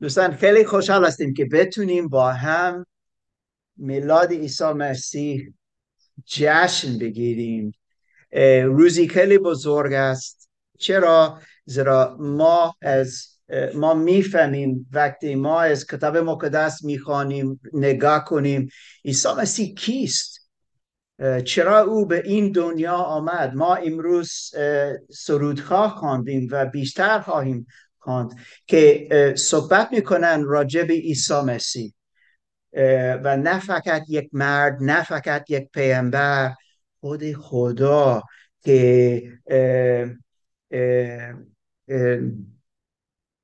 دوستان خیلی خوشحال هستیم که بتونیم با هم میلاد عیسی مسیح جشن بگیریم. روزی خیلی بزرگ است. چرا؟ زیرا ما از ما می‌فهمیم وقتی ما از کتاب مقدس می‌خوانیم نگاه کنیم عیسی مسیح کیست؟ چرا او به این دنیا آمد؟ ما امروز سرودخواه خواندیم و بیشتر خواهیم خواند که صحبت می‌کنن راجع به عیسی مسیح. و نه فقط یک مرد نه فقط یک پیامبر خود خدا که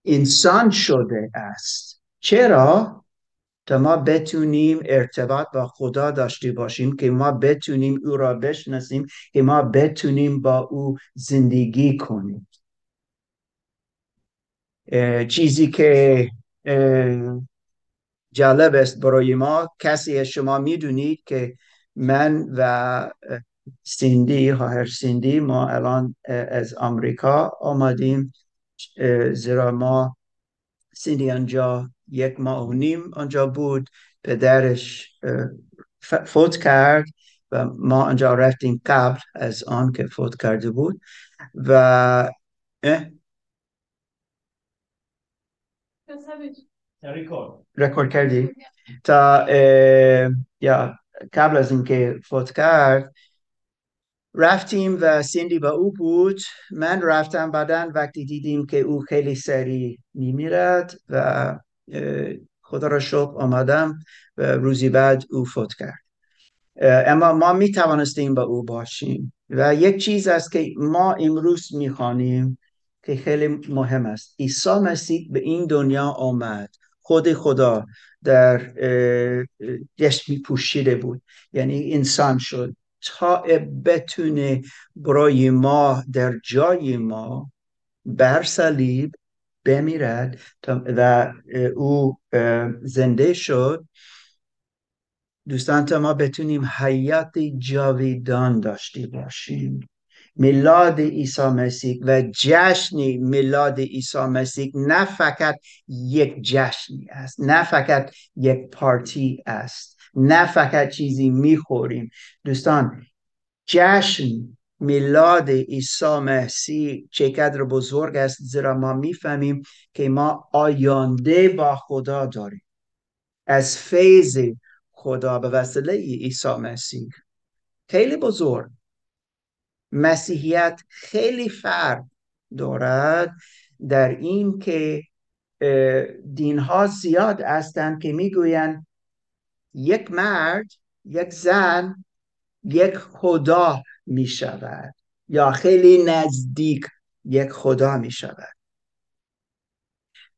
انسان شده است. چرا؟ تا ما بتونیم ارتباط با خدا داشته باشیم که ما بتونیم او را بشناسیم که ما بتونیم با او زندگی کنیم. چیزی که جالب است برای ما. کسی از شما می‌دونید که من و سیندی هر سیندی ما الان از آمریکا آمدیم. زیرا ما سیندی آنجا یک ماه و نیم آنجا بود. پدرش فوت کرد و ما آنجا رفتیم قبل از آن که فوت کرده بود. و رکورد کردی؟ تا یا قبل از اینکه فوت کرد رفتیم و سیندی با او بود. من رفتم بعدا وقتی دیدیم که او خیلی سریع میمیرد و خدا را شکر آمدم و روزی بعد او فوت کرد. اما ما می توانستیم با او باشیم. و یک چیز است که ما امروز می‌خوانیم. که خیلی مهم است. عیسی مسیح به این دنیا آمد. خود خدا در جسمی پوشیده بود. یعنی انسان شد. تا بتونه برای ما در جای ما بر صلیب بمیرد و او زنده شد. دوستان تا ما بتونیم حیات جاویدان داشته باشیم. میلاد عیسی مسیح و جشن میلاد عیسی مسیح نه فقط یک جشنی است نه فقط یک پارتی است نه فقط چیزی می‌خوریم. دوستان جشن میلاد عیسی مسیح چقدر بزرگ است زیرا ما می‌فهمیم که ما آینده با خدا داریم. از فیض خدا به وسیله عیسی مسیح. خیلی بزرگ. مسیحیت خیلی فرق دارد در این که دین ها زیاد هستند که می‌گویند یک مرد یک زن یک خدا می شود یا خیلی نزدیک یک خدا می شود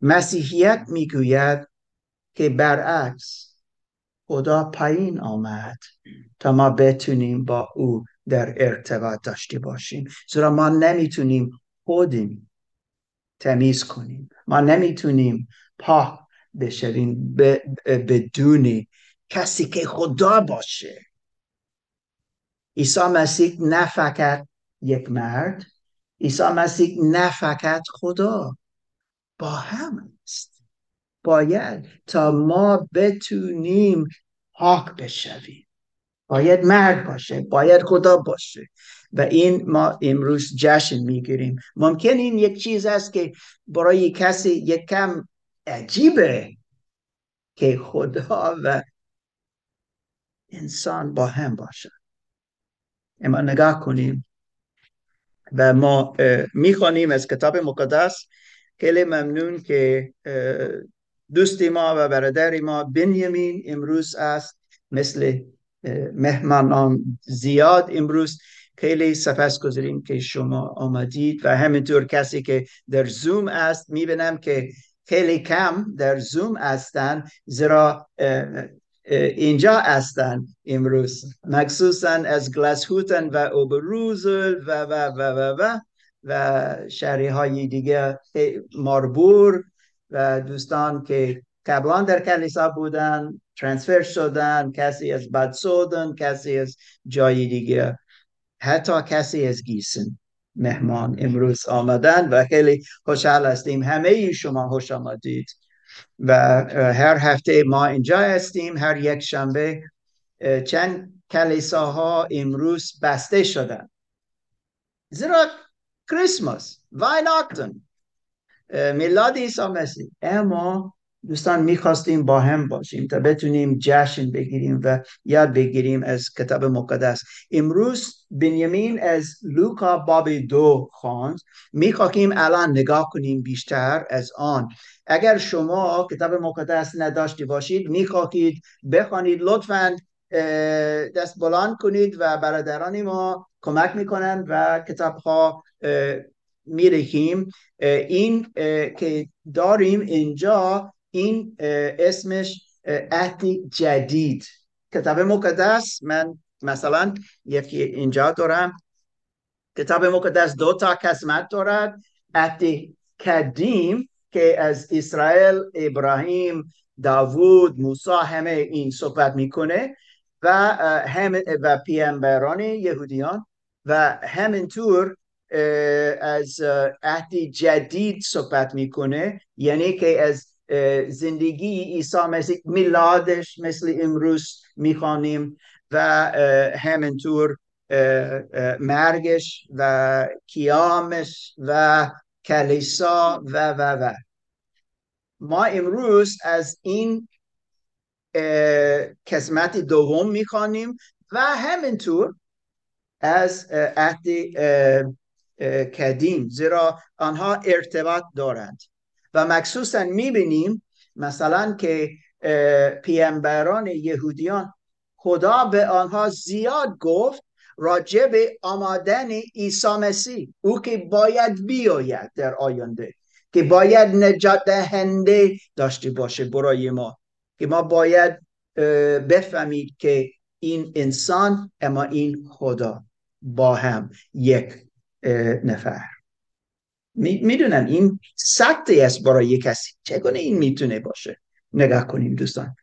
مسیحیت می‌گوید که برعکس خدا پایین آمد تا ما بتونیم با او در ارتباط داشته باشیم. زیرا ما نمی‌تونیم خودیم تمیز کنیم. ما نمی‌تونیم پاک بشویم بدون کسی که خدا باشه. عیسی مسیح نه فقط یک مرد عیسی مسیح نه فقط خدا با هم است. باید تا ما بتونیم پاک بشویم. باید مرد باشه باید خدا باشه. و این ما امروز جشن می‌گیریم. ممکن این یک چیز است که برای کسی یک کم عجیبه که خدا و انسان با هم باشن اما نگاه کنیم و ما می‌خوانیم از کتاب مقدس. خیلی ممنون که دوستی ما و برادر ما بنیامین امروز است مثل مهمانان زیاد امروز. خیلی سپس گذاریم که شما آمدید و همینطور کسی که در زوم است می‌بینم که خیلی کم در زوم هستن زیرا اینجا هستن امروز. مخصوصا از گلاسهوتن و اوبروزل و و و و و و شهری های دیگه ماربور دوستان که قبلا در کلیسا بودن ترانسفر شدن کسی از بد سودن کسی از جای دیگه. حتی کسی از گیسن مهمان امروز آمدن و خیلی خوشحال هستیم. همه شما خوش آمدید. و هر هفته ما اینجا هستیم. هر یک شنبه چند کلیساها امروز بسته شدن. زیرا کریسمس ویناکتن میلاد عیسی مسیح. اما دوستان می‌خواستیم با هم باشیم تا بتونیم جشن بگیریم و یاد بگیریم از کتاب مقدس. امروز بنیامین از لوکا باب دو خواند. می‌خواهیم الان نگاه کنیم بیشتر از آن. اگر شما کتاب مقدس نداشتی باشید می‌خواهید بخوانید لطفا دست بلند کنید و برادران ما کمک می‌کنند و کتاب ها میرهیم این که داریم اینجا این اسمش عهد جدید. کتاب مقدس من مثلا یکی اینجا دارم. کتاب مقدس دو تا قسمت دارد. عهد قدیم که از اسرائیل ابراهیم داوود موسی همه این صحبت می‌کنه و هم و پیامبران یهودیان و همینطور از عهد جدید صحبت می‌کنه. یعنی که از زندگی عیسی مسیح میلادش مثل امروز می‌خوانیم و همینطور مرگش و کیامش و کلیسا و و و. ما امروز از این قسمت دوم می‌خوانیم و همینطور از عهد قدیم زیرا آنها ارتباط دارند. و مخصوصا می‌بینیم مثلا که پیامبران یهودیان خدا به آنها زیاد گفت راجع به آمادن عیسی مسیح. او که باید بیاید در آینده که باید نجات دهنده داشته باشه برای ما که ما باید بفهمید که این انسان اما این خدا با هم یک نفر. می‌دونم این سختی است برای کسی. چگونه این می‌تونه باشه؟ نگاه کنیم دوستان.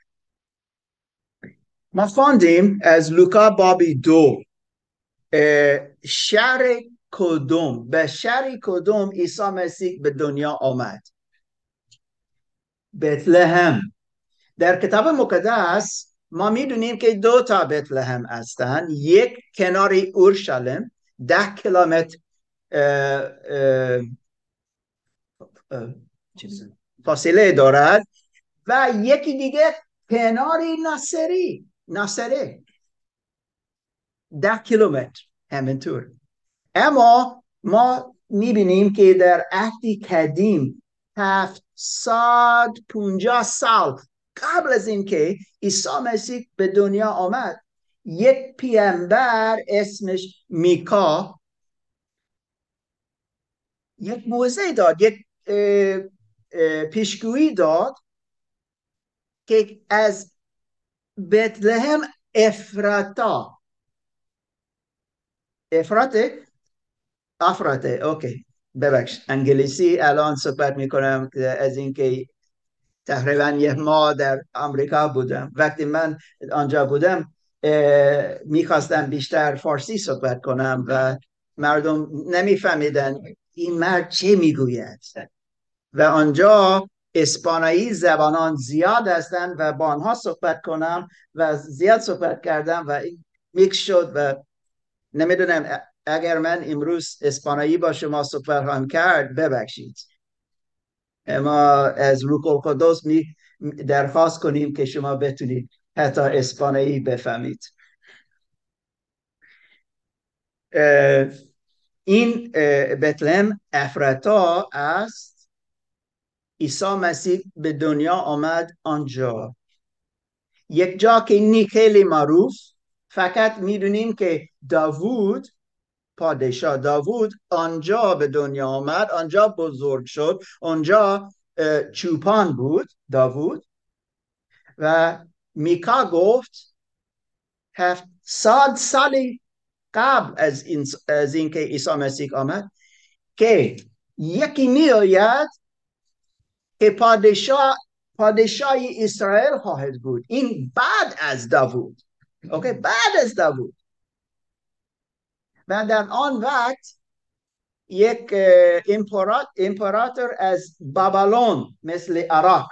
ما فاندیم از لوکا بابی دو. شهر کدوم؟ به شهر کدوم عیسی مسیح به دنیا آمد. بتلهم در کتاب مقدس ما می‌دونیم که دو تا بتلهم هستند یک کنار اورشلیم ده کیلومتر فاصله دارد. و یکی دیگه کناری ناصری. ناصره. ده کیلومتر. همینطور اما ما می‌بینیم که در عهد قدیم هفتصد پونجا سال قبل از اینکه عیسی مسیح به دنیا آمد یک پیامبر اسمش میکا یک موزه داد یک پیشگویی داد که از بتلهم افراتا. افراته؟ افراته اوکی. ببخش انگلیسی الان صحبت می‌کنم از اینکه تقریبا یه ماه در آمریکا بودم. وقتی من آنجا بودم می‌خواستم بیشتر فارسی صحبت کنم و مردم نمیفهمیدن این مرد چه می‌گوید؟ و آنجا اسپانیایی زبانان زیاد هستند و با آنها صحبت کنم و زیاد صحبت کردم و میکس شد و نمی‌دونم اگر من امروز اسپانیایی با شما صحبت هم کرد ببخشید. اما از روح القدس می درخواست کنیم که شما بتونید حتی اسپانیایی بفهمید. این بتلم افرتا است. عیسی مسیح به دنیا آمد آنجا. یک جا که نی خیلی معروف فقط می‌دونیم که داوود پادشاه داوود آنجا به دنیا آمد آنجا بزرگ شد آنجا چوپان بود داوود. و میکا گفت هفتصد سالی قبل از, این از اینکه عیسی مسیح آمد که یکی میآید که پادشاه پادشاه اسرائیل خواهد بود. این بعد از داوود. اوکی؟ بعد از داوود. و در آن وقت یک امپراتور از بابلون مثل عراق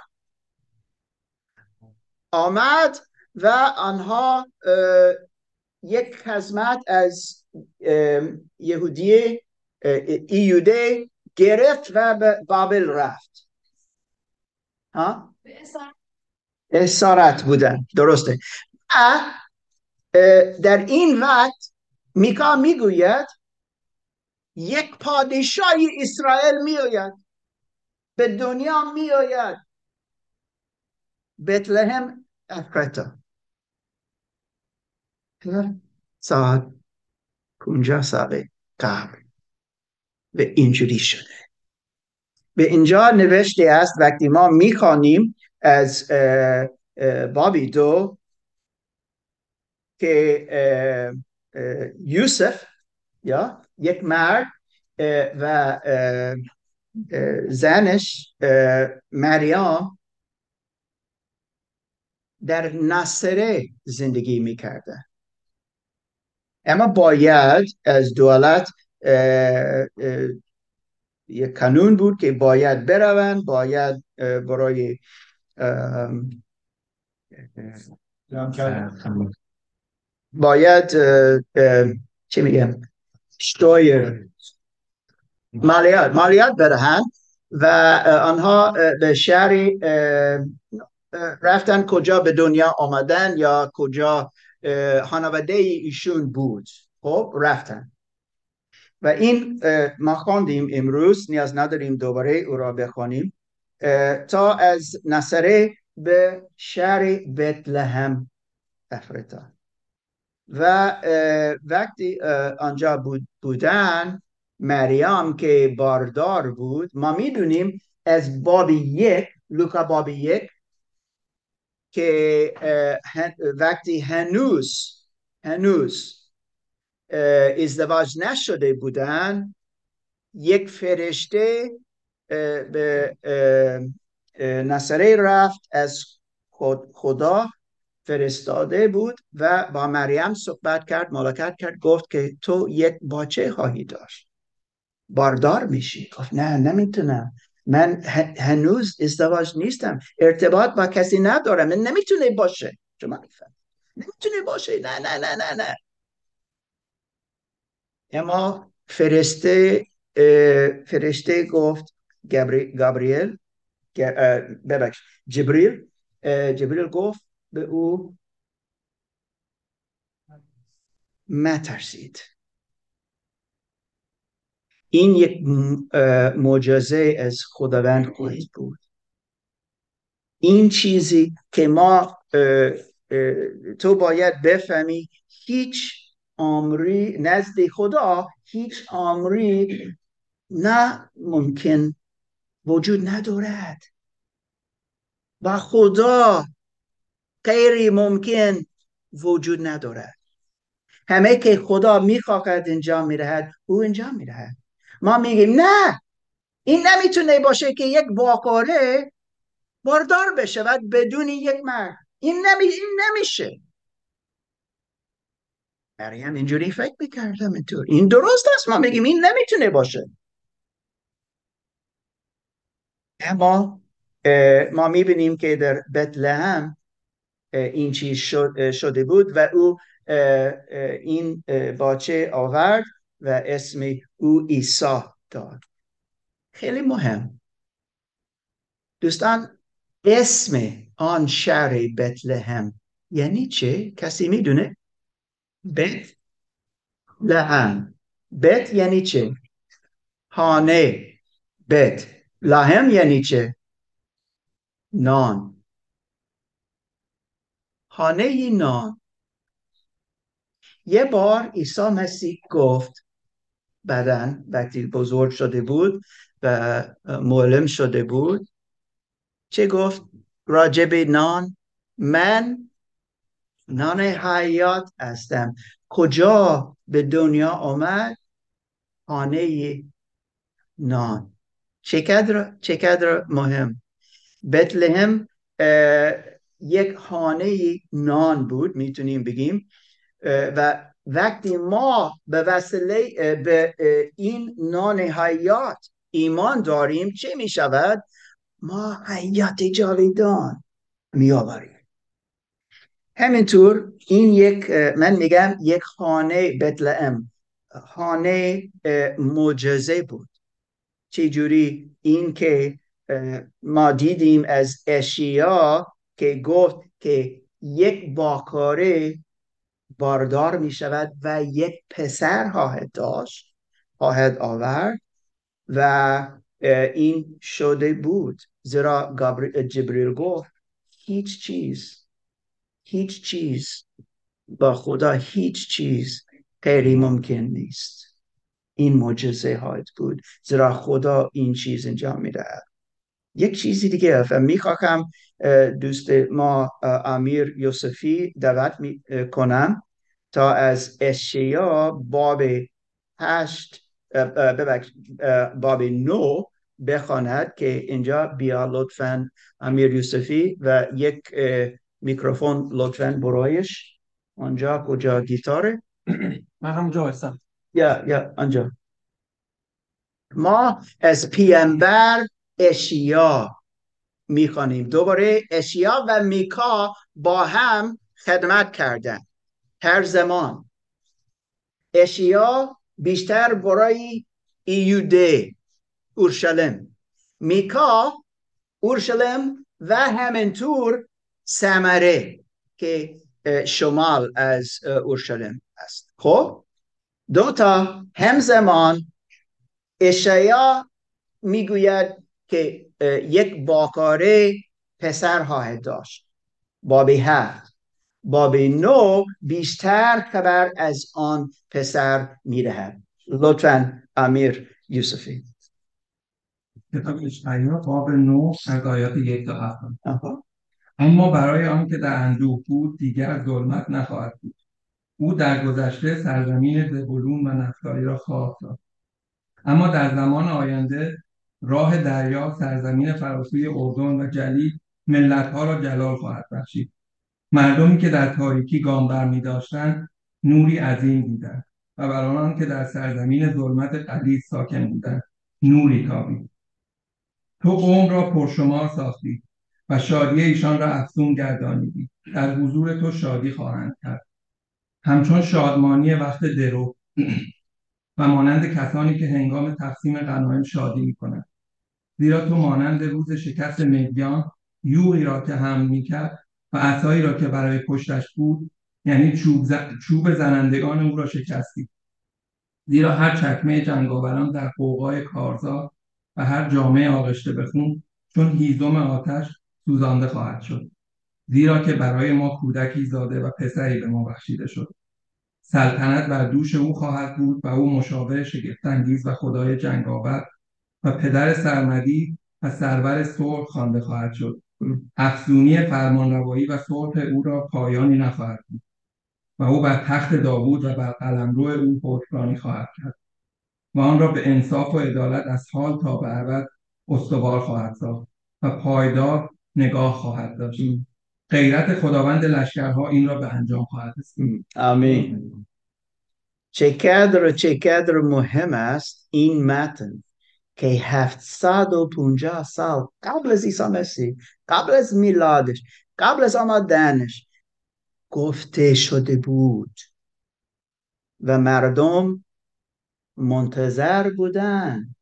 آمد و آنها یک خزمت از یهودی ایوده گرفت و به بابل رفت. ها؟ اسارت. بودن. درسته. در این وقت میکا می‌گوید یک پادشاهی اسرائیل میآید. به دنیا میآید. بتلهم افرتا ساعت پونجا سال قبل. و اینجوری شده. به اینجا نوشته است وقتی ما می‌خوانیم از بابی دو که یوسف یا یک مرد و زنش مریم در نصره زندگی می‌کرده. اما باید از دولت یک کانون بود که باید بروند باید برای باید چی میگم؟ شتویر مالیات مالیات بدهند و آنها به شهری رفتن کجا به دنیا آمدن یا کجا خانواده ایشون بود. خب رفتن. و این ما خواندیم امروز نیاز نداریم دوباره او را بخوانیم تا از نصره به شهر بتلهم افرتا و وقتی آنجا بودن مریم که باردار بود ما می‌دونیم از باب یک لوکا باب یک که وقتی هنوز هنوز ازدواج نشده بودن یک فرشته به نصره رفت از خدا فرستاده بود و با مریم صحبت کرد ملاقات کرد گفت که تو یک باچه خواهی داشت. باردار میشی. گفت نه نمی‌تونم. من هنوز ازدواج نیستم. ارتباط با کسی ندارم. من نمی‌تونه باشه. شما نمی‌تونه باشه. نه نه نه نه نه. اما فرشته فرشته گفت گابریل ببخش. جبریل جبریل گفت به او ترسید این یک معجزه از خداوند خواهید بود. این چیزی که ما تو باید بفهمی هیچ عمری نزد خدا هیچ عمری نه ممکن وجود ندارد. و خدا غیر ممکن وجود ندارد. همه که خدا می‌خواهد انجام می‌دهد او انجام می‌دهد. ما میگیم نه این نمی‌تونه باشه که یک واقعه باردار بشود بدون یک مرد. این, نمی... این نمیشه. مریم اینجوری فکر می‌کردم اینطور. این درست است. ما میگیم این نمی‌تونه باشه. اما ما می‌بینیم که در بتلهم این چیز شده بود و او این باچه آورد. و اسم او ایسا داد خیلی مهم دوستان اسم آن شهر بتلهم یعنی چه؟ کسی می‌دونه؟ بت لهم بت یعنی چه؟ هانه بت لهم یعنی چه؟ نان خانه نان یه بار عیسی مسیح گفت بعدا وقتی بزرگ شده بود و معلم شده بود چه گفت؟ راجب نان من نان حیات هستم. کجا به دنیا آمد؟ خانه نان. چقدر مهم؟ بتلهم یک خانه نان بود می‌تونیم بگیم و وقتی ما به وسیله به این نان حیات ایمان داریم چه می شود؟ ما حیات جاویدان می آوریم همینطور این یک من میگم یک خانه بتلهم خانه معجزه بود. چجوری این که ما دیدیم از اشیا که گفت که یک باکاره باردار می شود و یک پسر خواهد داشت خواهد آورد و این شده بود. زیرا جبریل گفت هیچ چیز هیچ چیز با خدا هیچ چیز غیر ممکن نیست. این معجزه خواهد بود. زیرا خدا این چیز انجام می‌دهد. یک چیزی دیگه و می‌خواهم دوست ما امیر یوسفی دعوت می کنم تا از اشیا باب هشت باب نو بخواند که اینجا بیا لطفا امیر یوسفی و یک میکروفون لطفا برایش. آنجا کجا گیتاره؟ من همونجا هستم. یا یا آنجا. ما از پیامبر اشیا می‌خوانیم. دوباره اشیا و میکا با هم خدمت کردن. هر زمان. اشیا بیشتر برای ایوده اورشلیم. میکا اورشلیم و همینطور سمره که شمال از اورشلیم است. خب؟ دو تا همزمان اشیا می‌گوید که یک باکاره پسر خواهد داشت. بابی هفت. بابی نو بیشتر خبر از آن پسر می‌دهد لطفا امیر یوسفی. کتاب اشعیا باب نو از آیات یک تا هفت. اما برای آن که در اندوه بود دیگر ظلمت نخواهد بود. او در گذشته سرزمین زبولون و نفتالی را خواهد ساخت اما در زمان آینده راه دریا سرزمین فراسوی اردن و جلیل ملتها را جلال خواهد بخشید. مردمی که در تاریکی گام برمی داشتند نوری عظیم دیدند و بر آنان که در سرزمین ظلمت قلیل ساکن بودند نوری تابید. تو قوم را پرشمار ساختی و شادی ایشان را افزون گردانیدی در حضور تو شادی خواهند کرد. همچون شادمانی وقت درو و مانند کسانی که هنگام تقسیم غنایم شادی می‌کنند. زیرا تو مانند روز شکست مدیان یوغی را که هم می‌کرد و عصایی را که برای پشتش بود یعنی چوب, چوب زنندگان او را شکستی زیرا هر چکمه جنگاوران در قوقای کارزار و هر جامعه آغشته به خون چون هیزم آتش سوزانده خواهد شد. زیرا که برای ما کودکی زاده و پسری به ما بخشیده شد. سلطنت بر دوش او خواهد بود و او مشاور شگفتانگیز و خدای جنگاور و پدر سرمدی و سرور صلح خوانده خواهد شد. افزونی فرمانروایی و صلح او را پایانی نخواهد بود و او بر تخت داوود و بر قلمرو او حکمرانی خواهد کرد و آن را به انصاف و عدالت از حال تا به ابد استوار خواهد ساخت و پایدار نگاه خواهد داشت. غیرت خداوند لشکرها این را به انجام خواهد رسید. آمین. چه قدر چه قدر مهم است این متن. که هفتصد و پونجاه سال قبل از عیسی مسیح قبل از میلادش قبل از آمدنش گفته شده بود. و مردم منتظر بودن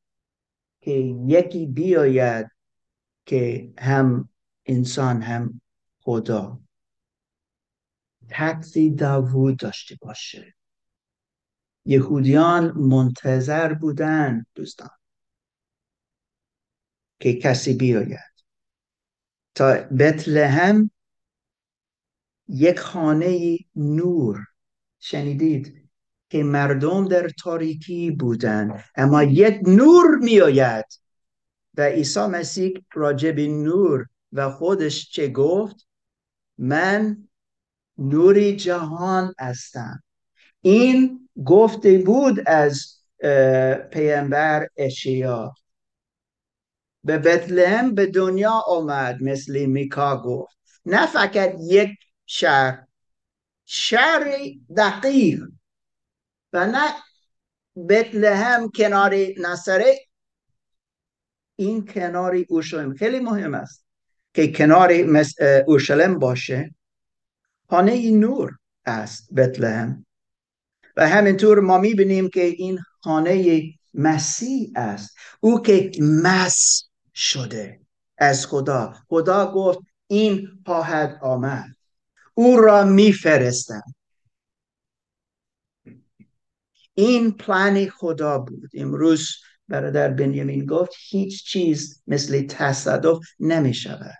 که یکی بیاید که هم انسان هم خدا. تقصی داوود داشته باشه. یهودیان منتظر بودن دوستان. که کسی بیاید. تا بتلهم یک خانه نور شنیدید که مردم در تاریکی بودند اما یک نور میآید. و عیسی مسیح راجب نور و خودش چه گفت؟ من نوری جهان هستم. این گفته بود از پیامبر اشیا به بتلهم به دنیا آمد مثل میکا گفت. نه فقط یک شهر شهر دقیق و نه بتلهم کنار نصره. این کنار اورشلیم خیلی مهم است که کنار اورشلیم باشه. خانه نور است بتلهم. و همینطور ما می‌بینیم که این خانه مسیح است. او که مس شده. از خدا. خدا گفت این خواهد آمد. او را میفرستم. این پلان خدا بود. امروز برادر بنیامین گفت هیچ چیز مثل تصادف نمی شود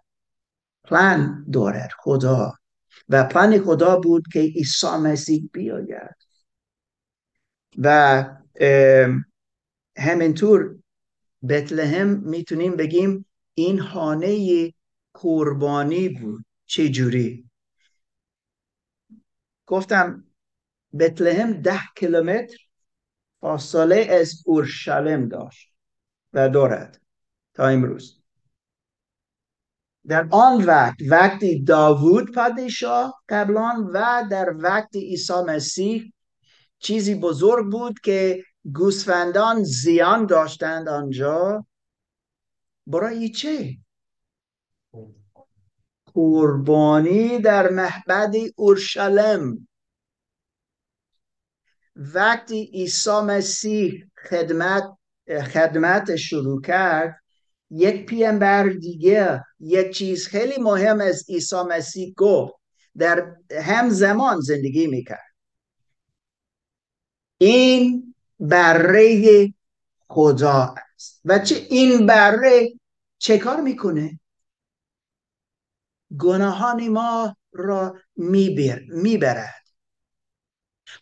پلان دارد خدا. و پلان خدا بود که عیسی مسیح بیاید. و همینطور بتلهم می‌تونیم بگیم این خانه قربانی بود. چه جوری گفتم بتلهم ده کیلومتر فاصله از اورشلیم داشت و دارد تا امروز. در آن وقت وقتی داوود پادشاه قبلان و در وقت عیسی مسیح چیزی بزرگ بود که گوسفندان زیان داشتند آنجا. برای چه؟ قربانی در محبد اورشلیم. وقتی عیسی مسیح خدمت خدمت شروع کرد یک پیامبر دیگه یک چیز خیلی مهم از عیسی مسیح گفت. در همزمان زندگی می‌کرد. این بره خدا است. و چه این بره چه کار می‌کنه؟ گناهان ما را میبر می‌برد.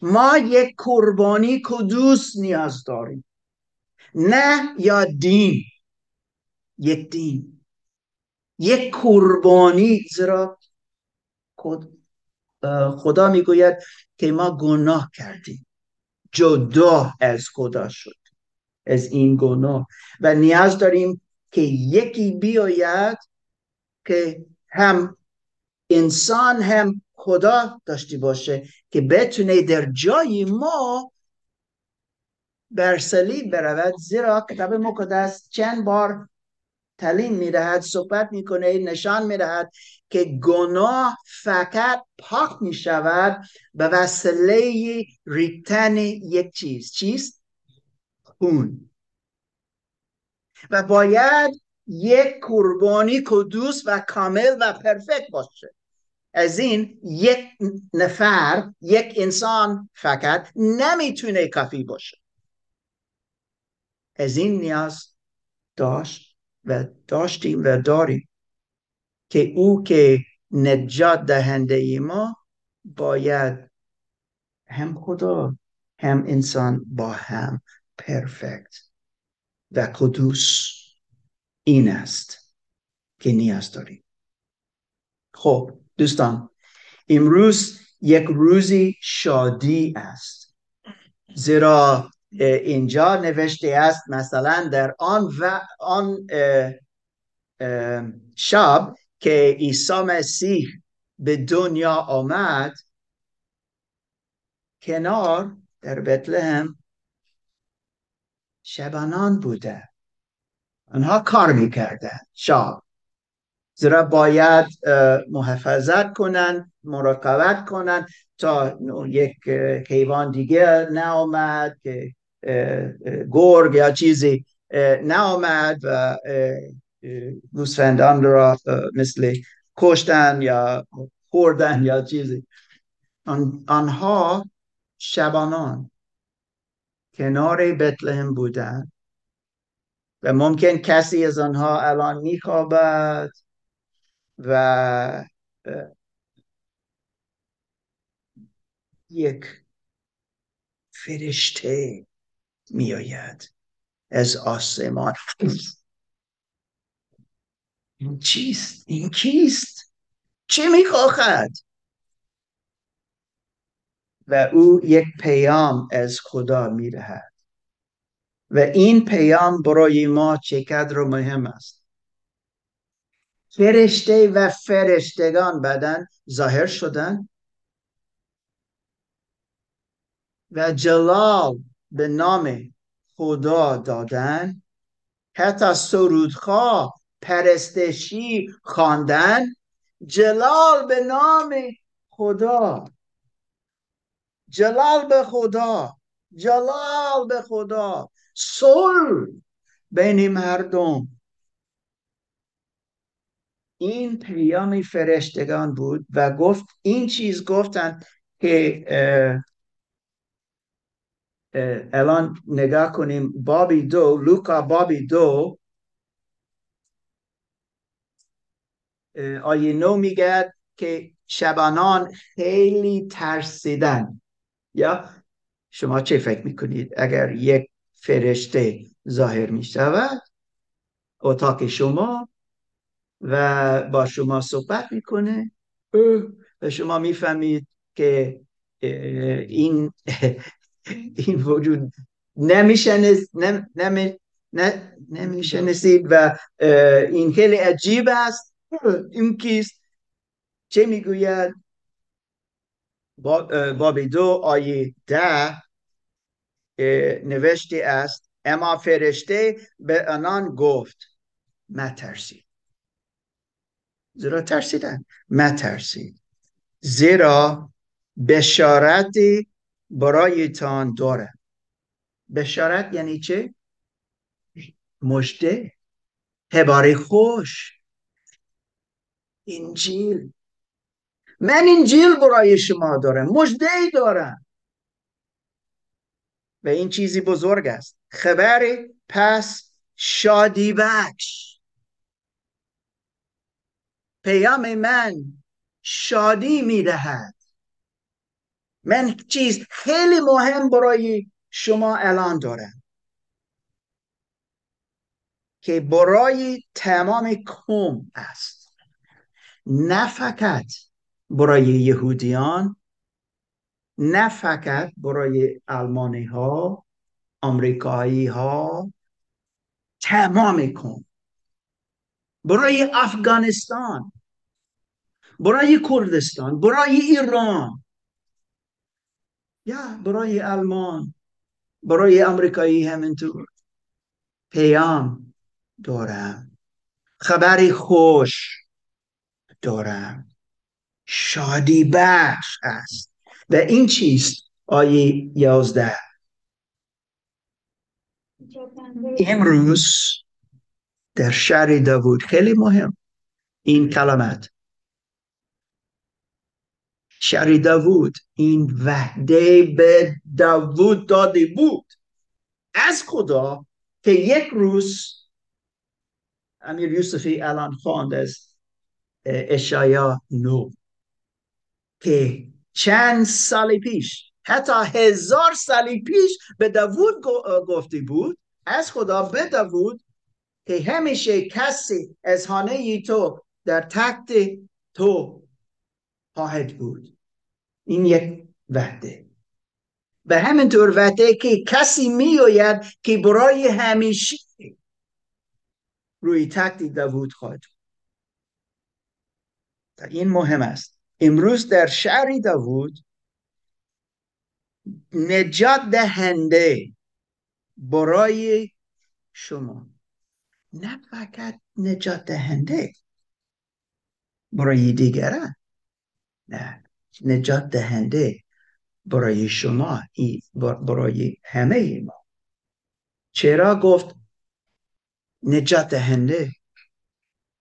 ما یک قربانی کدوس نیاز داریم. نه یا دین. یک دین. یک قربانی زیرا خدا می‌گوید که ما گناه کردیم. جدا از خدا شد از این گناه. و نیاز داریم که یکی بیاید که هم انسان هم خدا داشته باشه که بتونه در جای ما بر صلیب برود. زیرا کتاب مقدس چند بار تعلیم می‌دهد صحبت می‌کنه نشان می‌دهد که گناه فقط پاک می‌شود به وسیله ریختن یک چیز. چیز خون. و باید یک قربانی کدوس و کامل و پرفکت باشه. از این یک نفر یک انسان فقط نمی‌تونه کافی باشه. از این نیاز داشت و داشتیم و داریم که او که نجات دهنده ما باید هم خدا هم انسان با هم پرفکت و قدوس این است که نیاز داریم. خب دوستان امروز یک روزی شادی است. زیرا اینجا نوشته است مثلا در آن و آن شب که عیسی مسیح به دنیا آمد کنار در بتلهم شبانان بوده. آنها کار می‌کردن شب. زیرا باید محافظت کنن مراقبت کنن تا یک حیوان دیگه نامد که گرگ یا چیزی نامد و گوسفندان را مثل کشتن یا خوردن یا چیزی. آنها شبانان کنار بتلهم بودن و ممکن کسی از آنها الان میخوابد و یک فرشته میآید. از آسمان. این چیست؟ این کیست؟ چه می‌خواهد؟ و او یک پیام از خدا می‌دهد. و این پیام برای ما چقدر مهم است؟ فرشته و فرشتگان بدن ظاهر شدن؟ و جلال به نام خدا دادن. حتی سرودخواه پرستشی خواندن. جلال به نام خدا. جلال به خدا. جلال به خدا. صلح بین مردم. این پیام فرشتگان بود و گفت این چیز گفتن که الان نگاه کنیم. بابی دو لوکا بابی دو. آیه نو میگه که شبانان خیلی ترسیدن. یا شما چه فکر می‌کنید اگر یک فرشته ظاهر می‌شود؟ اتاق شما و با شما صحبت می‌کنه. و شما می‌فهمید که این این وجود نمیشنسید و این خیلی عجیب است. این کیست؟ چه می‌گوید؟ باب دو آیه ده نوشته است اما فرشته به آنان گفت مترسید. زیرا ترسیدن. مترسید. زیرا بشارتی برایتان داره. بشارت یعنی چه؟ مجده هباری خوش انجیل. من انجیل برای شما دارم مجده دارم. و این چیزی بزرگ است. خبر پس شادی بخش. پیام من شادی می‌دهد. من چیز خیلی مهم برای شما اعلان دارم. که برای تمام کوم است. نه فقط برای یهودیان نه فقط برای آلمانی ها امریکایی ها تمام کن برای افغانستان برای کردستان برای ایران. یا برای آلمان برای امریکایی همینطور پیام دارم. خبری خوش دارم. شادی بخش است. و این چیست آیه یازده. امروز در شهر داوود خیلی مهم این کلمات شهر داوود این وحده به داوود داده بود. از خدا که یک روز امیر یوسفی الان خواند از اشایا نو که چند سال پیش حتی هزار سال پیش به داوود گفته بود از خدا به داوود که همیشه کسی از خانه تو در تخت تو خواهد بود. این یک وعده. به همینطور وعده که کسی میآید که برای همیشه روی تخت داوود خواهد این مهم است. امروز در شهر داوود نجات دهنده برای شما. نه فقط نجات دهنده برای دیگران. نجات دهنده برای شما برای همه ما. چرا گفت نجات دهنده؟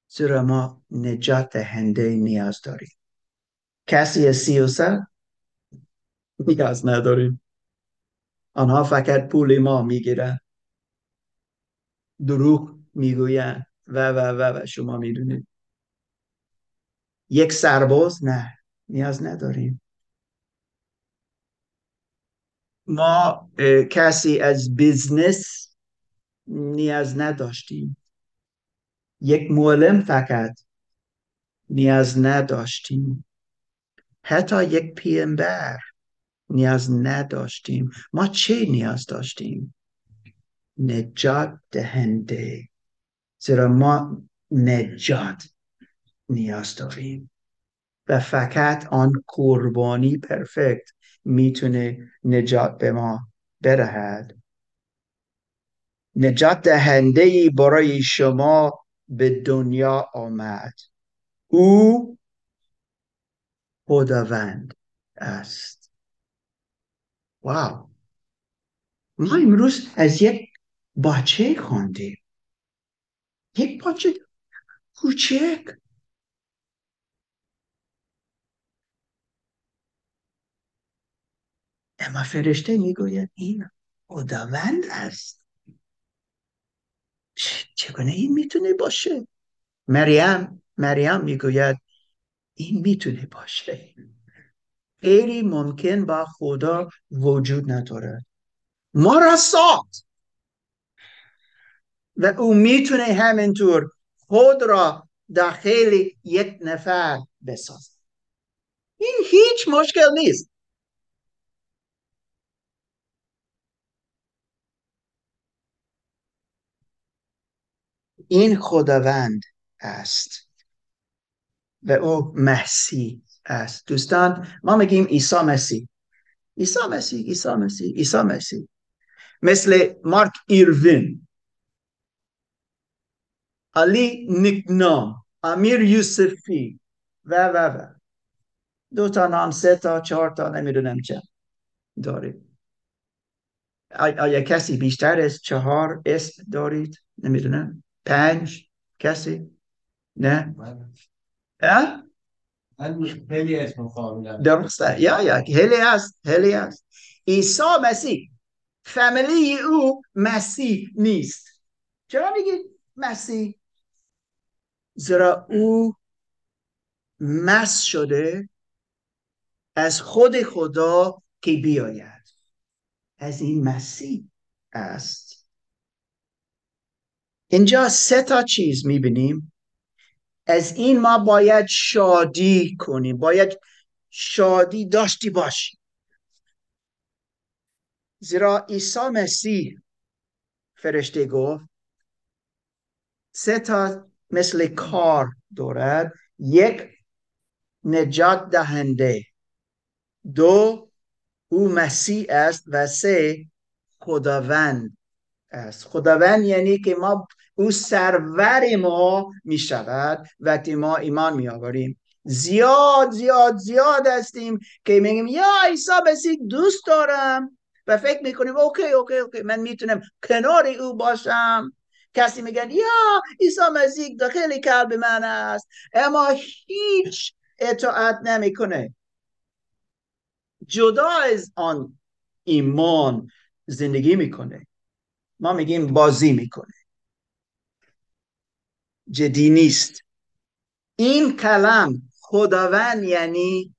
زیرا ما نجات دهنده نیاز داریم؟ کسی از سیاست نیاز نداریم. آنها فقط پول ما می‌گیرن. دروغ می‌گوین و و و و شما می‌دونید. یک سرباز؟ نه. نیاز نداریم. ما کسی از بیزنس نیاز نداشتیم. یک معلم فقط نیاز نداشتیم. حتی یک پیامبر نیاز نداشتیم. ما چه نیاز داشتیم؟ نجات دهنده. زیرا ما نجات نیاز داریم. و فقط آن قربانی پرفکت می‌تونه نجات به ما بدهد نجات دهنده برای شما به دنیا آمد. او خداوند است. واو! ما امروز از یک باچه خواندیم. یک باچه کوچک. اما فرشته می‌گوید این خداوند است. چگونه این می‌تونه باشه؟ مریم مریم می‌گوید این می‌تونه باشه. غیری ممکن با خدا وجود نداره. ما را ساخت. و او می‌تونه همینطور خود را داخل یک نفر بسازد. این هیچ مشکل نیست. این خداوند است و او مسیح است. دوستان ما میگیم عیسی مسیح. عیسی مسیح عیسی مسیح عیسی مسیح. مثل مارک ایروین علی نکنا امیر یوسفی و و و. دو تا نام سه تا چهار تا نمی‌دونم چه دارید. آیا کسی بیشتر از چهار اسم دارید؟ نمی‌دونم. پنج کسی؟ نه؟ خیلی اسم درسته. یا یا. خیلی هست خیلی هست. عیسی مسیح. فامیلی او مسیح نیست. چرا میگید مسیح؟ زیرا او مس شده از خود خدا که بیاید. از این مسیح است. اینجا سه تا چیز می‌بینیم. از این ما باید شادی کنیم. باید شادی داشتی باشیم زیرا عیسی مسیح فرشته گفت سه تا مثل کار دارد. یک نجات دهنده. دو او مسیح است و سه خداوند است. خداوند یعنی که ما او سرور ما می شود وقتی ما ایمان می آوریم زیاد زیاد زیاد هستیم که میگیم یا عیسی مسیح دوست دارم و فکر می‌کنیم OK OK OK من می‌تونم کنار او باشم. کسی میگن یا عیسی مسیح داخل قلب من است اما هیچ اطاعت نمی‌کنه. جدا از آن ایمان زندگی می‌کنه. ما میگیم بازی می‌کنه. جدی نیست. این کلم خداوند یعنی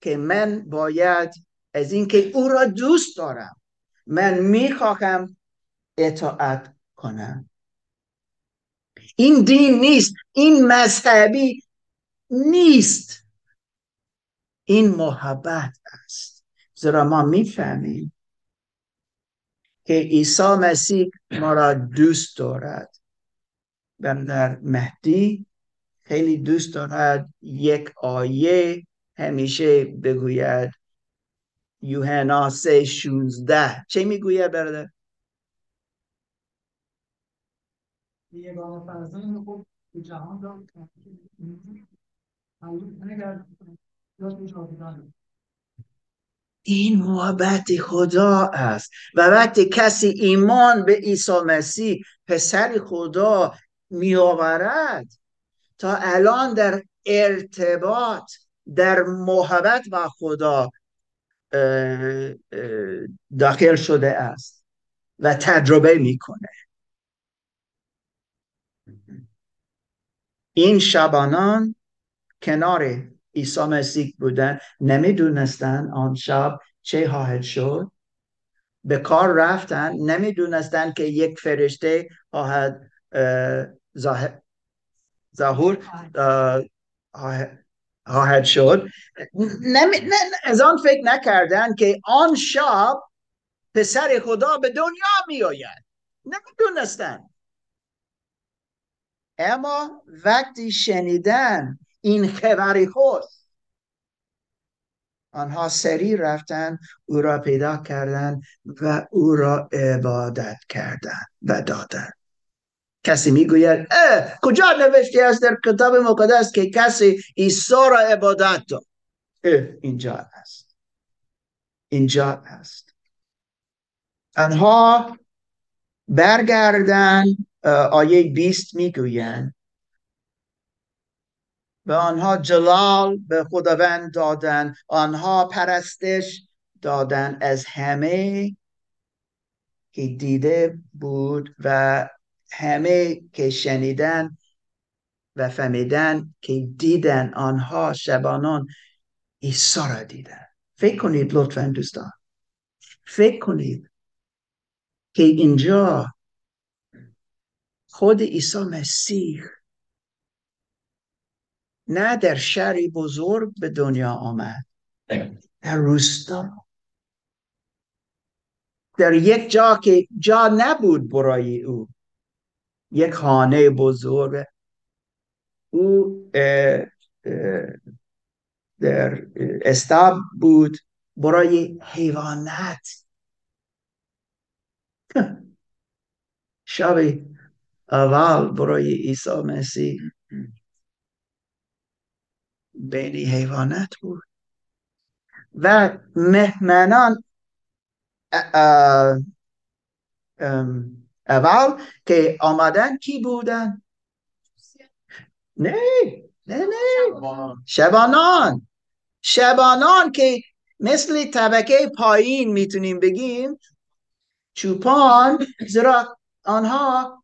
که من باید از اینکه او را دوست دارم من می‌خواهم اطاعت کنم. این دین نیست این مذهبی نیست. این محبت است. زیرا ما می‌فهمیم که عیسی مسیح ما را دوست دارد. برادر مهدی خیلی دوست دارد. یک آیه همیشه بگوید. یوحنا سه شونزده. چه می‌گوید برادر؟ این محبت خدا است. و وقتی کسی ایمان به عیسی مسیح پسر خدا میآورد. تا الان در ارتباط در محبت با خدا داخل شده است و تجربه می‌کنه. این شبانان کنار عیسی مسیح بودن. نمی‌دونستن آن شب چه خواهد شد. به کار رفتن. نمی‌دونستن که یک فرشته خواهد ظهور خواهد شد. از آن فکر نکردن که آن شب پسر خدا به دنیا می آید نمی‌دونستن. اما وقتی شنیدن این خبری خود آنها سری رفتن او را پیدا کردن و او را عبادت کردن و دادن. کسی می‌گوید کجا نوشته است در کتاب مقدس که کسی عیسی را عبادت؟ داد اینجا است اینجا است آنها برگردن آیه بیست می‌گویند. به آنها جلال به خداوند دادن آنها پرستش دادن از همه که دیده بود و همه که شنیدن و فهمیدن که دیدن آنها شبانان عیسی را دیدن. فکر کنید لطفا دوستان. فکر کنید که اینجا خود عیسی مسیح نه در شهری بزرگ به دنیا آمد در روستا. در یک جا که جا نبود برای او. یک خانه بزرگ. او در استاب بود. برای حیوانات. شب اول برای عیسی مسیح. بین حیوانات بود. و مهمانان اول که آمدن کی بودن؟ نه نه نه. شبانان. شبانان که مثل طبقه پایین می‌تونیم بگیم چوپان زیرا آنها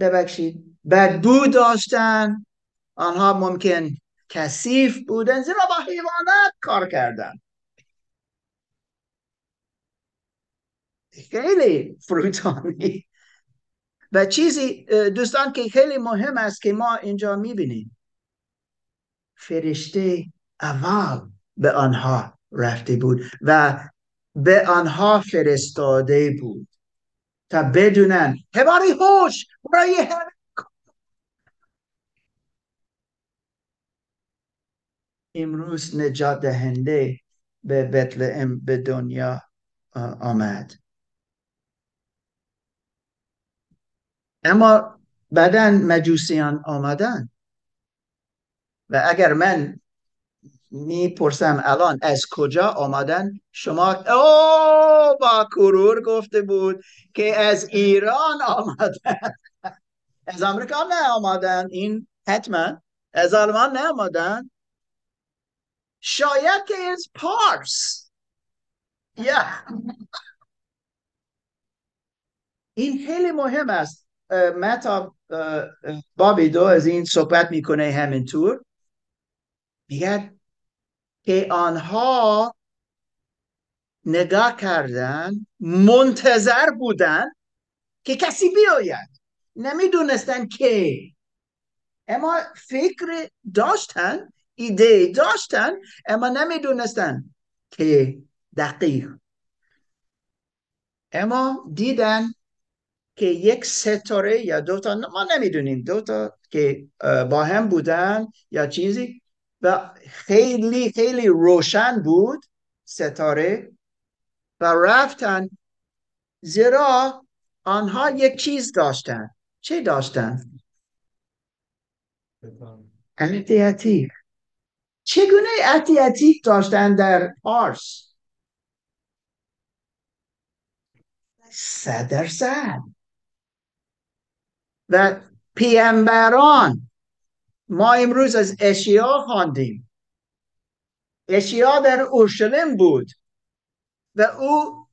ببخشید بدبو داشتن. آنها ممکن کثیف بودن زیرا با حیوانات کار کردن. خیلی فروتانی. و چیزی دوستان که خیلی مهم است که ما اینجا می‌بینیم. فرشته اول به آنها رفته بود و به آنها فرستاده بود تا بدونن. هباری هوش برای امروز نجات دهنده به بتلهم به دنیا آمد. اما بعدا مجوسیان آمدن. و اگر من می‌پرسم الان از کجا آمدن شما او با کرور گفته بود که از ایران آمدن. از آمریکا نه آمدن این حتما. از آلمان نه آمدن شاید که از پارس. یا این خیلی مهم است. متا بابی دو از این صحبت می‌کنه همینطور. میگه که آنها نگاه کردن منتظر بودن که کسی بیاید. نمی‌دونستن که. اما فکر داشتن ایده داشتن اما نمی‌دونستن که دقیق. اما دیدن که یک ستاره یا دوتا ما نمی‌دونیم دوتا که با هم بودن یا چیزی و خیلی خیلی روشن بود ستاره و رفتن زیرا آنها یک چیز داشتن چه داشتن؟ احتیاطی چگونه احتیاطی داشتن در پارس؟ صد درصد و پیامبران. ما امروز از اشیا خواندیم. اشیا در اورشلیم بود و او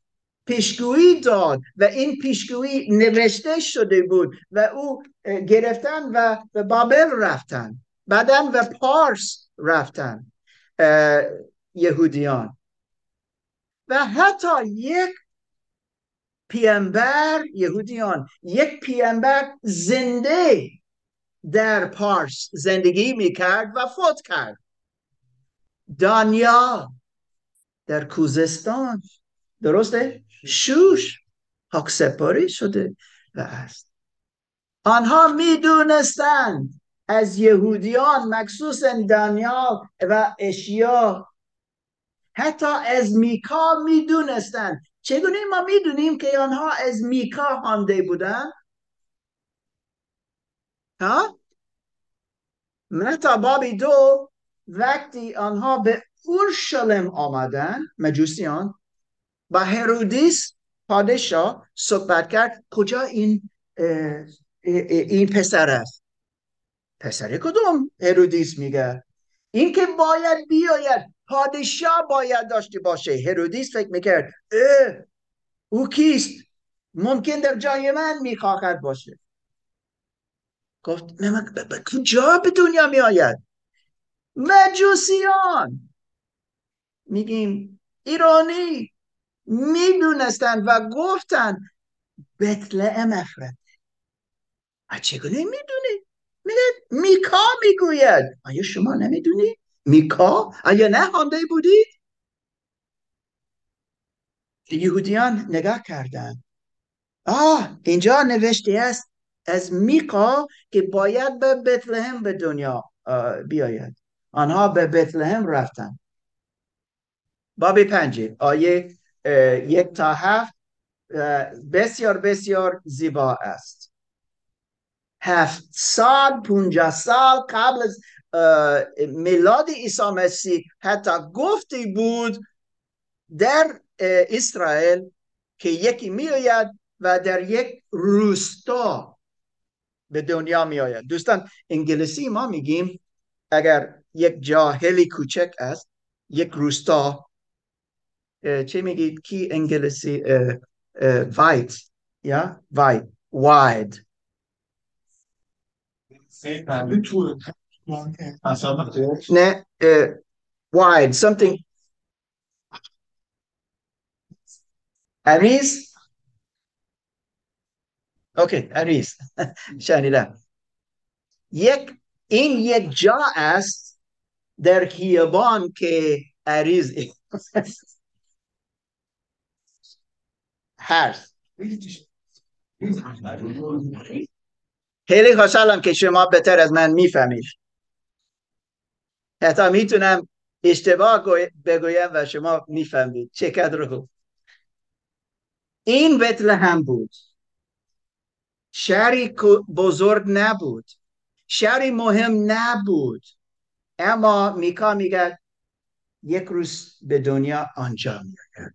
پیشگویی داد و این پیشگویی نوشته شده بود و او گرفتن و به بابل رفتن بعدا و پارس رفتن یهودیان. و حتی یک پیامبر یهودیان یک پیامبر زنده در پارس زندگی می‌کرد و فوت کرد. دانیا در کوزستان درسته؟ شوش حق سپاری شده و است. آنها می‌دونستند از یهودیان مخصوصا دانیال و اشیا حتی از میکا می‌دونستند چگونه ما می‌دونیم که آنها از میکا خوانده بودن ها؟ متا بابی دو وقتی آنها به اورشلیم آمدن مجوسیان با هرودیس پادشاه صحبت کرد کجا این این پسر است؟ پسر کدوم؟ هرودیس میگه. این که باید بیاید پادشاه باید داشته باشه. هرودیس فکر می‌کرد او کیست؟ ممکن در جای من می‌خواهد باشه. گفت کجا به دنیا میآید؟ مجوسیان. میگیم ایرانی می‌دونستند و گفتن بتلهم افرد چگونه می‌دونی؟ میگه میکا می‌گوید. آیا شما نمی‌دونی؟ میکا؟ آیا نه خانده بودید؟ یهودیان نگاه کردن آه اینجا نوشته است از میکا که باید به بتلهم به دنیا بیاید. آنها به بتلهم رفتن. بابی پنجه آیه یک تا هفت بسیار بسیار زیبا است. هفت سال پونجه سال قبل از میلاد عیسی مسیح حتی گفتی بود در اسرائیل که یکی میآید و در یک روستا به دنیا می آید دوستان انگلیسی ما میگیم اگر یک جاهلی کوچک است یک روستا چه میگید کی انگلیسی؟ وایت یا؟ وایت واید نه wide something. عریض اوکی عریض شنیدم یک این یک جا است در خیابان که عریض هست خیلی خوشحالم که شما بهتر از من می‌فهمید حتی می‌تونم اشتباه بگویم و شما می‌فهمید چقدر خوب این هم بود. شهری بزرگ نبود. شهری مهم نبود. اما میکا میگه یک روز به دنیا آنجا میاد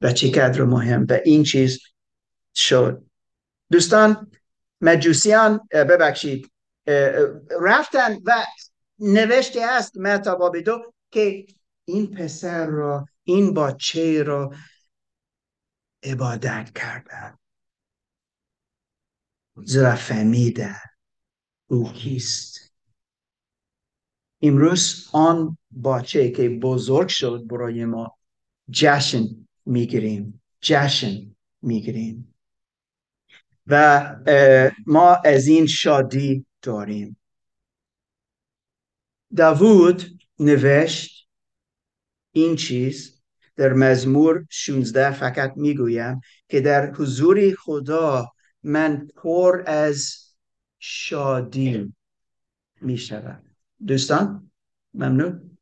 و چقدر مهم. و این چیز شد. دوستان مجوسیان ببخشید رفتن و نوشته است متا باب دو که این پسر را این باچه را عبادت کردن زیرا فهمیدن او کیست؟ امروز آن باچه که بزرگ شد برای ما جشن می‌گیریم جشن می‌گیریم. و ما از این شادی داریم. داوود نوشت این چیز در مزمور 16 فقط می‌گویم که در حضور خدا من پر از شادی می دوستان ممنون.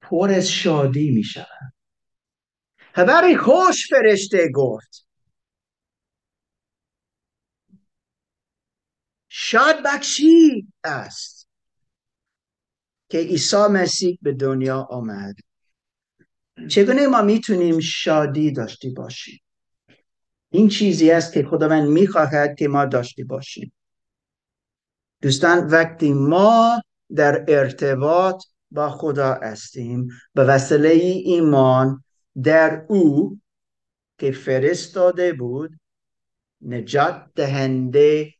پر از شادی می شود خبری خوش فرشته گفت. شاد بخشی است که عیسی مسیح به دنیا آمد. چگونه ما می‌تونیم شادی داشتی باشیم؟ این چیزی است که خداوند می‌خواهد که ما داشتی باشیم. دوستان وقتی ما در ارتباط با خدا هستیم به وسیله ایمان در او که فرستاده بود نجات دهنده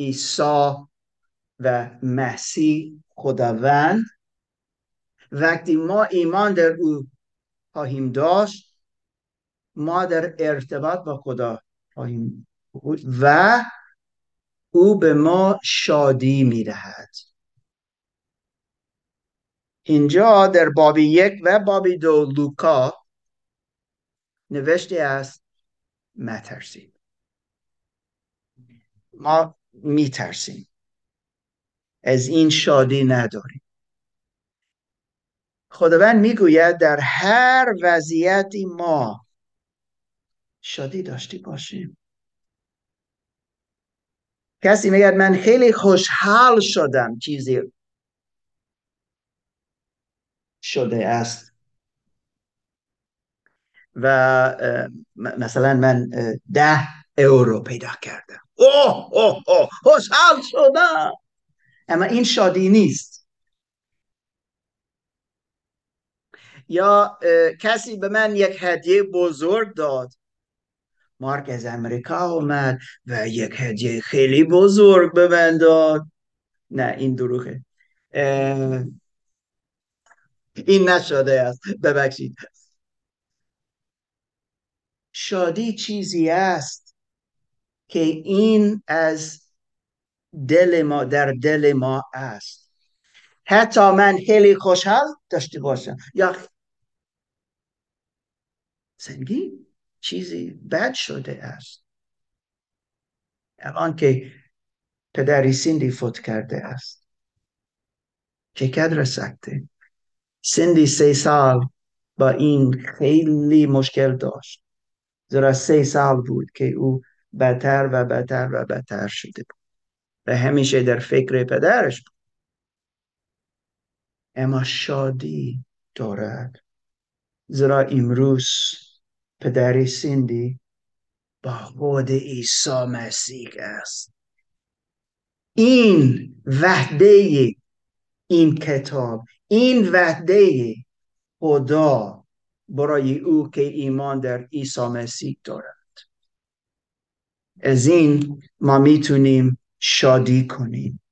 عیسی و مسیح خداوند. وقتی ما ایمان در او خواهیم داشت ما در ارتباط با خدا خواهیم بود و او به ما شادی می‌دهد. اینجا در بابی یک و بابی دو لوکا نوشته است مترسید ما میترسیم. از این شادی نداریم. خداوند می‌گوید در هر وضعیتی ما شادی داشتی باشیم. کسی میگه من خیلی خوشحال شدم چیزی شده است. و مثلا من ده اورو پیدا کردم. اوه اوه اوه شدم. اما این شادی نیست. یا کسی به من یک هدیه بزرگ داد. مارک از امریکا اومد و یک هدیه خیلی بزرگ به من داد. نه این دروغه. این نشده است. ببخشید. شادی چیزی است. که این از دل ما در دل ما است. حتی من خیلی خوشحال داشته باشم. یا سنگین چیزی بد شده است. الان که پدری سیندی فوت کرده است. چقدر سخته. سندی سه سال با این خیلی مشکل داشت. زیرا سه سال بود که او بدتر و بدتر و بدتر شده بود. و همیشه در فکر پدرش بود. اما شادی دارد. زیرا امروز پدری سندی با خود عیسی مسیح است. این وحده این کتاب این وحده خدا برای او که ایمان در عیسی مسیح دارد. از این ما می‌تونیم شادی کنیم.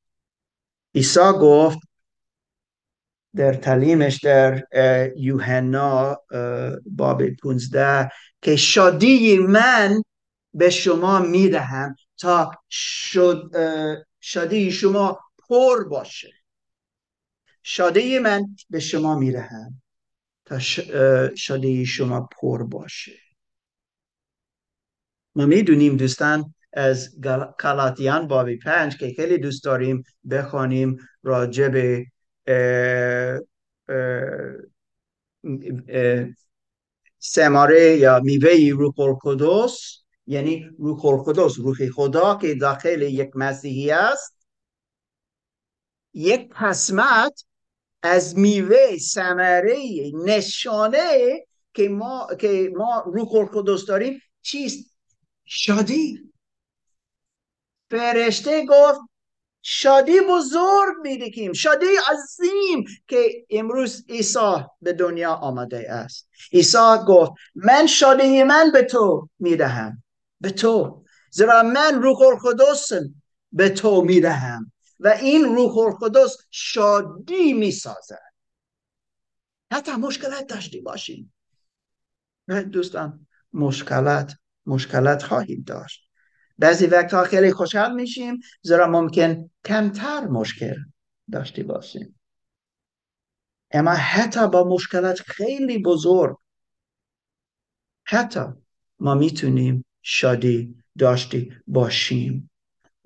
عیسی گفت در تعلیمش در یوحنا باب 15 که شادی من به شما می‌دهم تا شد شادی شما پر باشه. شادی من به شما می‌دهم تا شادی شما پر باشه. ما می‌دونیم دوستان از کلاتیان بابی پنج که خیلی دوست داریم بخوانیم راجع به سماره یا میوه روح القدس یعنی روح القدس روح خدا که داخل یک مسیحی است. یک قسمت از میوه ثمره نشانه که ما که ما روح القدس داریم چیست؟ شادی. فرشته گفت شادی بزرگ میدکیم شادی عظیم که امروز عیسی به دنیا آمده است. عیسی گفت من شادی من به تو می‌دهم به تو. زیرا من روح القدس به تو می‌دهم و این روح القدس شادی می‌سازد حتی مشکلات داشتی باشیم. دوستان مشکلات مشکلات خواهید داشت. بعضی وقتها خیلی خوشحال میشیم زیرا ممکن کمتر مشکل داشتی باشیم. اما حتی با مشکلات خیلی بزرگ حتی ما می‌تونیم شادی داشتی باشیم.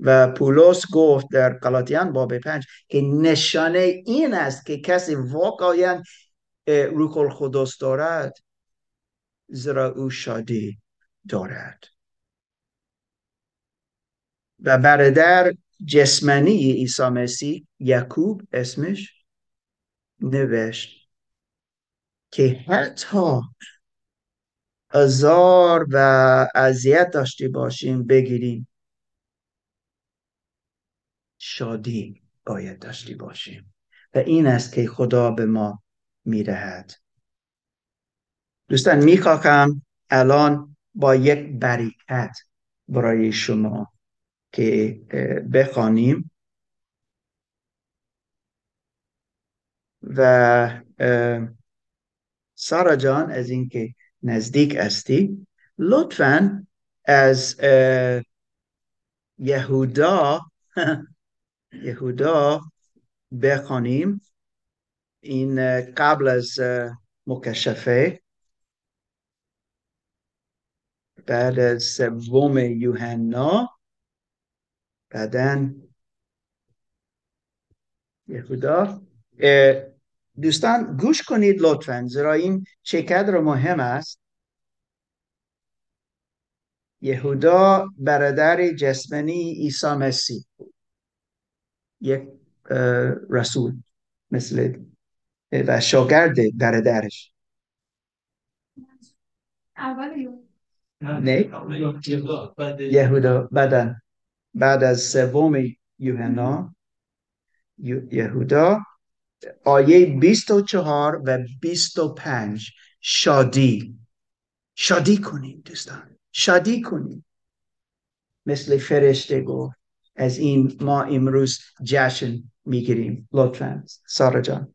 و پولس گفت در قلاتیان باب پنج که نشانه این است که کسی واقعا روح القدس دارد زیرا او شادی دارد. و برادر جسمنی عیسی مسیح یعقوب اسمش نوشت که حتی ازار و اذیت داشته باشیم بگیریم. شادی باید داشته باشیم. و این است که خدا به ما می‌دهد. دوستان می‌خواهم الان با یک بریکت برای شما که بخوانیم. و سارا جان از اینکه نزدیک استی لطفا از یهودا یهودا بخوانیم. این قبل از مکشفه بعد سوم یوحنا بعدا یهودا. دوستان گوش کنید لطفا زیرا این چقدر مهم است. یهودا برادر جسمنی عیسی مسیح یک رسول مثل و شاگرد برادرش. نه یهودا بعد بعد از سوم یوحنا یهودا. آیه 24 و 25 شادی. شادی کنیم دوستان. شادی کنیم مثل فرشته گفت از این ما امروز جشن می‌گیریم. لطفا سارا جان.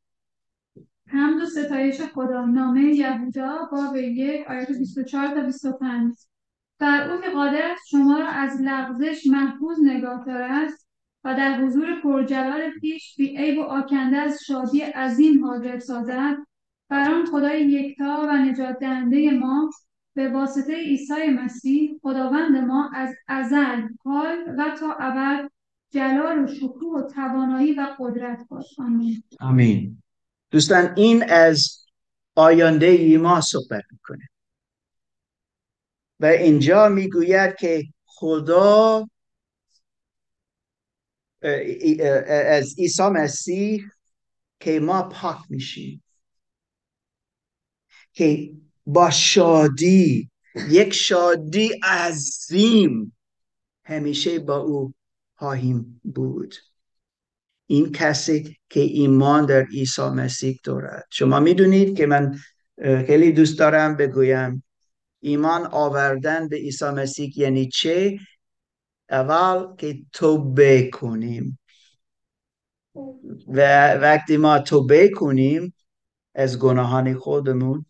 حمد و ستایش خدا نامه یهودا باب یک آیات 24 تا 25 در او که قادر است شما را از لغزش محفوظ نگاه دارد و در حضور پرجلال پیش بی عیب و آکنده از شادی عظیم حاضر سازد. بر آن خدای یکتا و نجات دهنده ما به واسطه عیسی مسیح خداوند ما از ازل حال و تا ابد جلال و شکوه و توانایی و قدرت باش. آمین. آمین. دوستان این از آینده ای ما صحبت می‌کنه. و اینجا می‌گوید که خدا از عیسی مسیح که ما پاک میشیم. که با شادی یک شادی عظیم همیشه با او خواهیم بود. این کسی که ایمان در عیسی مسیح دارد. شما می‌دونید که من خیلی دوست دارم بگویم ایمان آوردن به عیسی مسیح یعنی چه؟ اول که توبه کنیم. و وقتی ما توبه کنیم از گناهان خودمون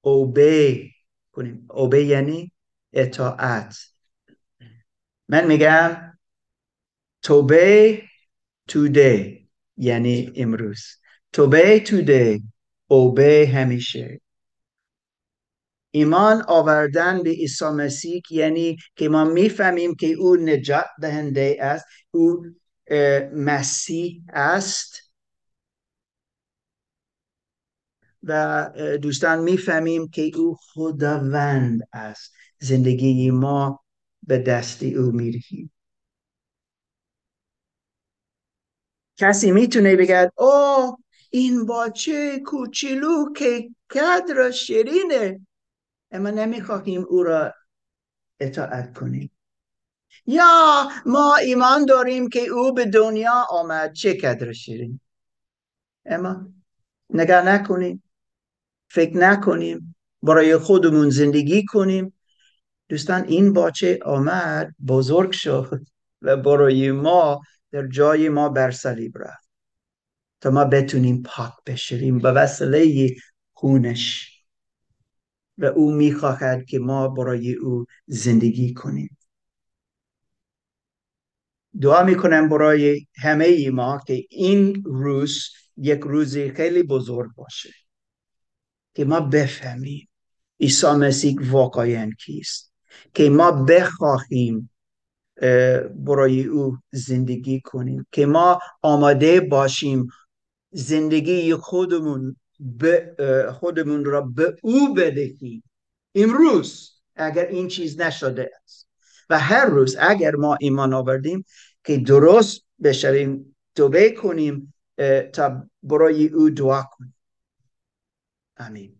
اوبه کنیم. اوبه یعنی اطاعت. من میگم توبه توده یعنی امروز. توبه توده اوبه همیشه. ایمان آوردن به عیسی مسیح یعنی که ما می‌فهمیم که او نجات دهنده است او مسیح است. و دوستان می‌فهمیم که او خداوند است. زندگی ما به دست او میرهیم. کسی می‌تونه بگد او این باچه کوچولو که قدر شیرینه. اما نمی‌خواهیم او را اطاعت کنیم. یا ما ایمان داریم که او به دنیا آمد چه قدر شیرین اما نگاه نکنیم فکر نکنیم برای خودمون زندگی کنیم. دوستان این باچه آمد بزرگ شد و برای ما در جای ما بر صلیب رفت. تا ما بتونیم پاک بشویم به وسیله خونش. و او می‌خواهد که ما برای او زندگی کنیم. دعا می‌کنم برای همه ای ما که این روز یک روز خیلی بزرگ باشه. که ما بفهمیم عیسی مسیح واقعا کیست. که ما بخواهیم برای او زندگی کنیم که ما آماده باشیم زندگی خودمون به خودمون را به او بدهیم. امروز اگر این چیز نشده است و هر روز اگر ما ایمان آوردیم که درست بشویم توبه کنیم تا برای او دعا کنیم. آمین.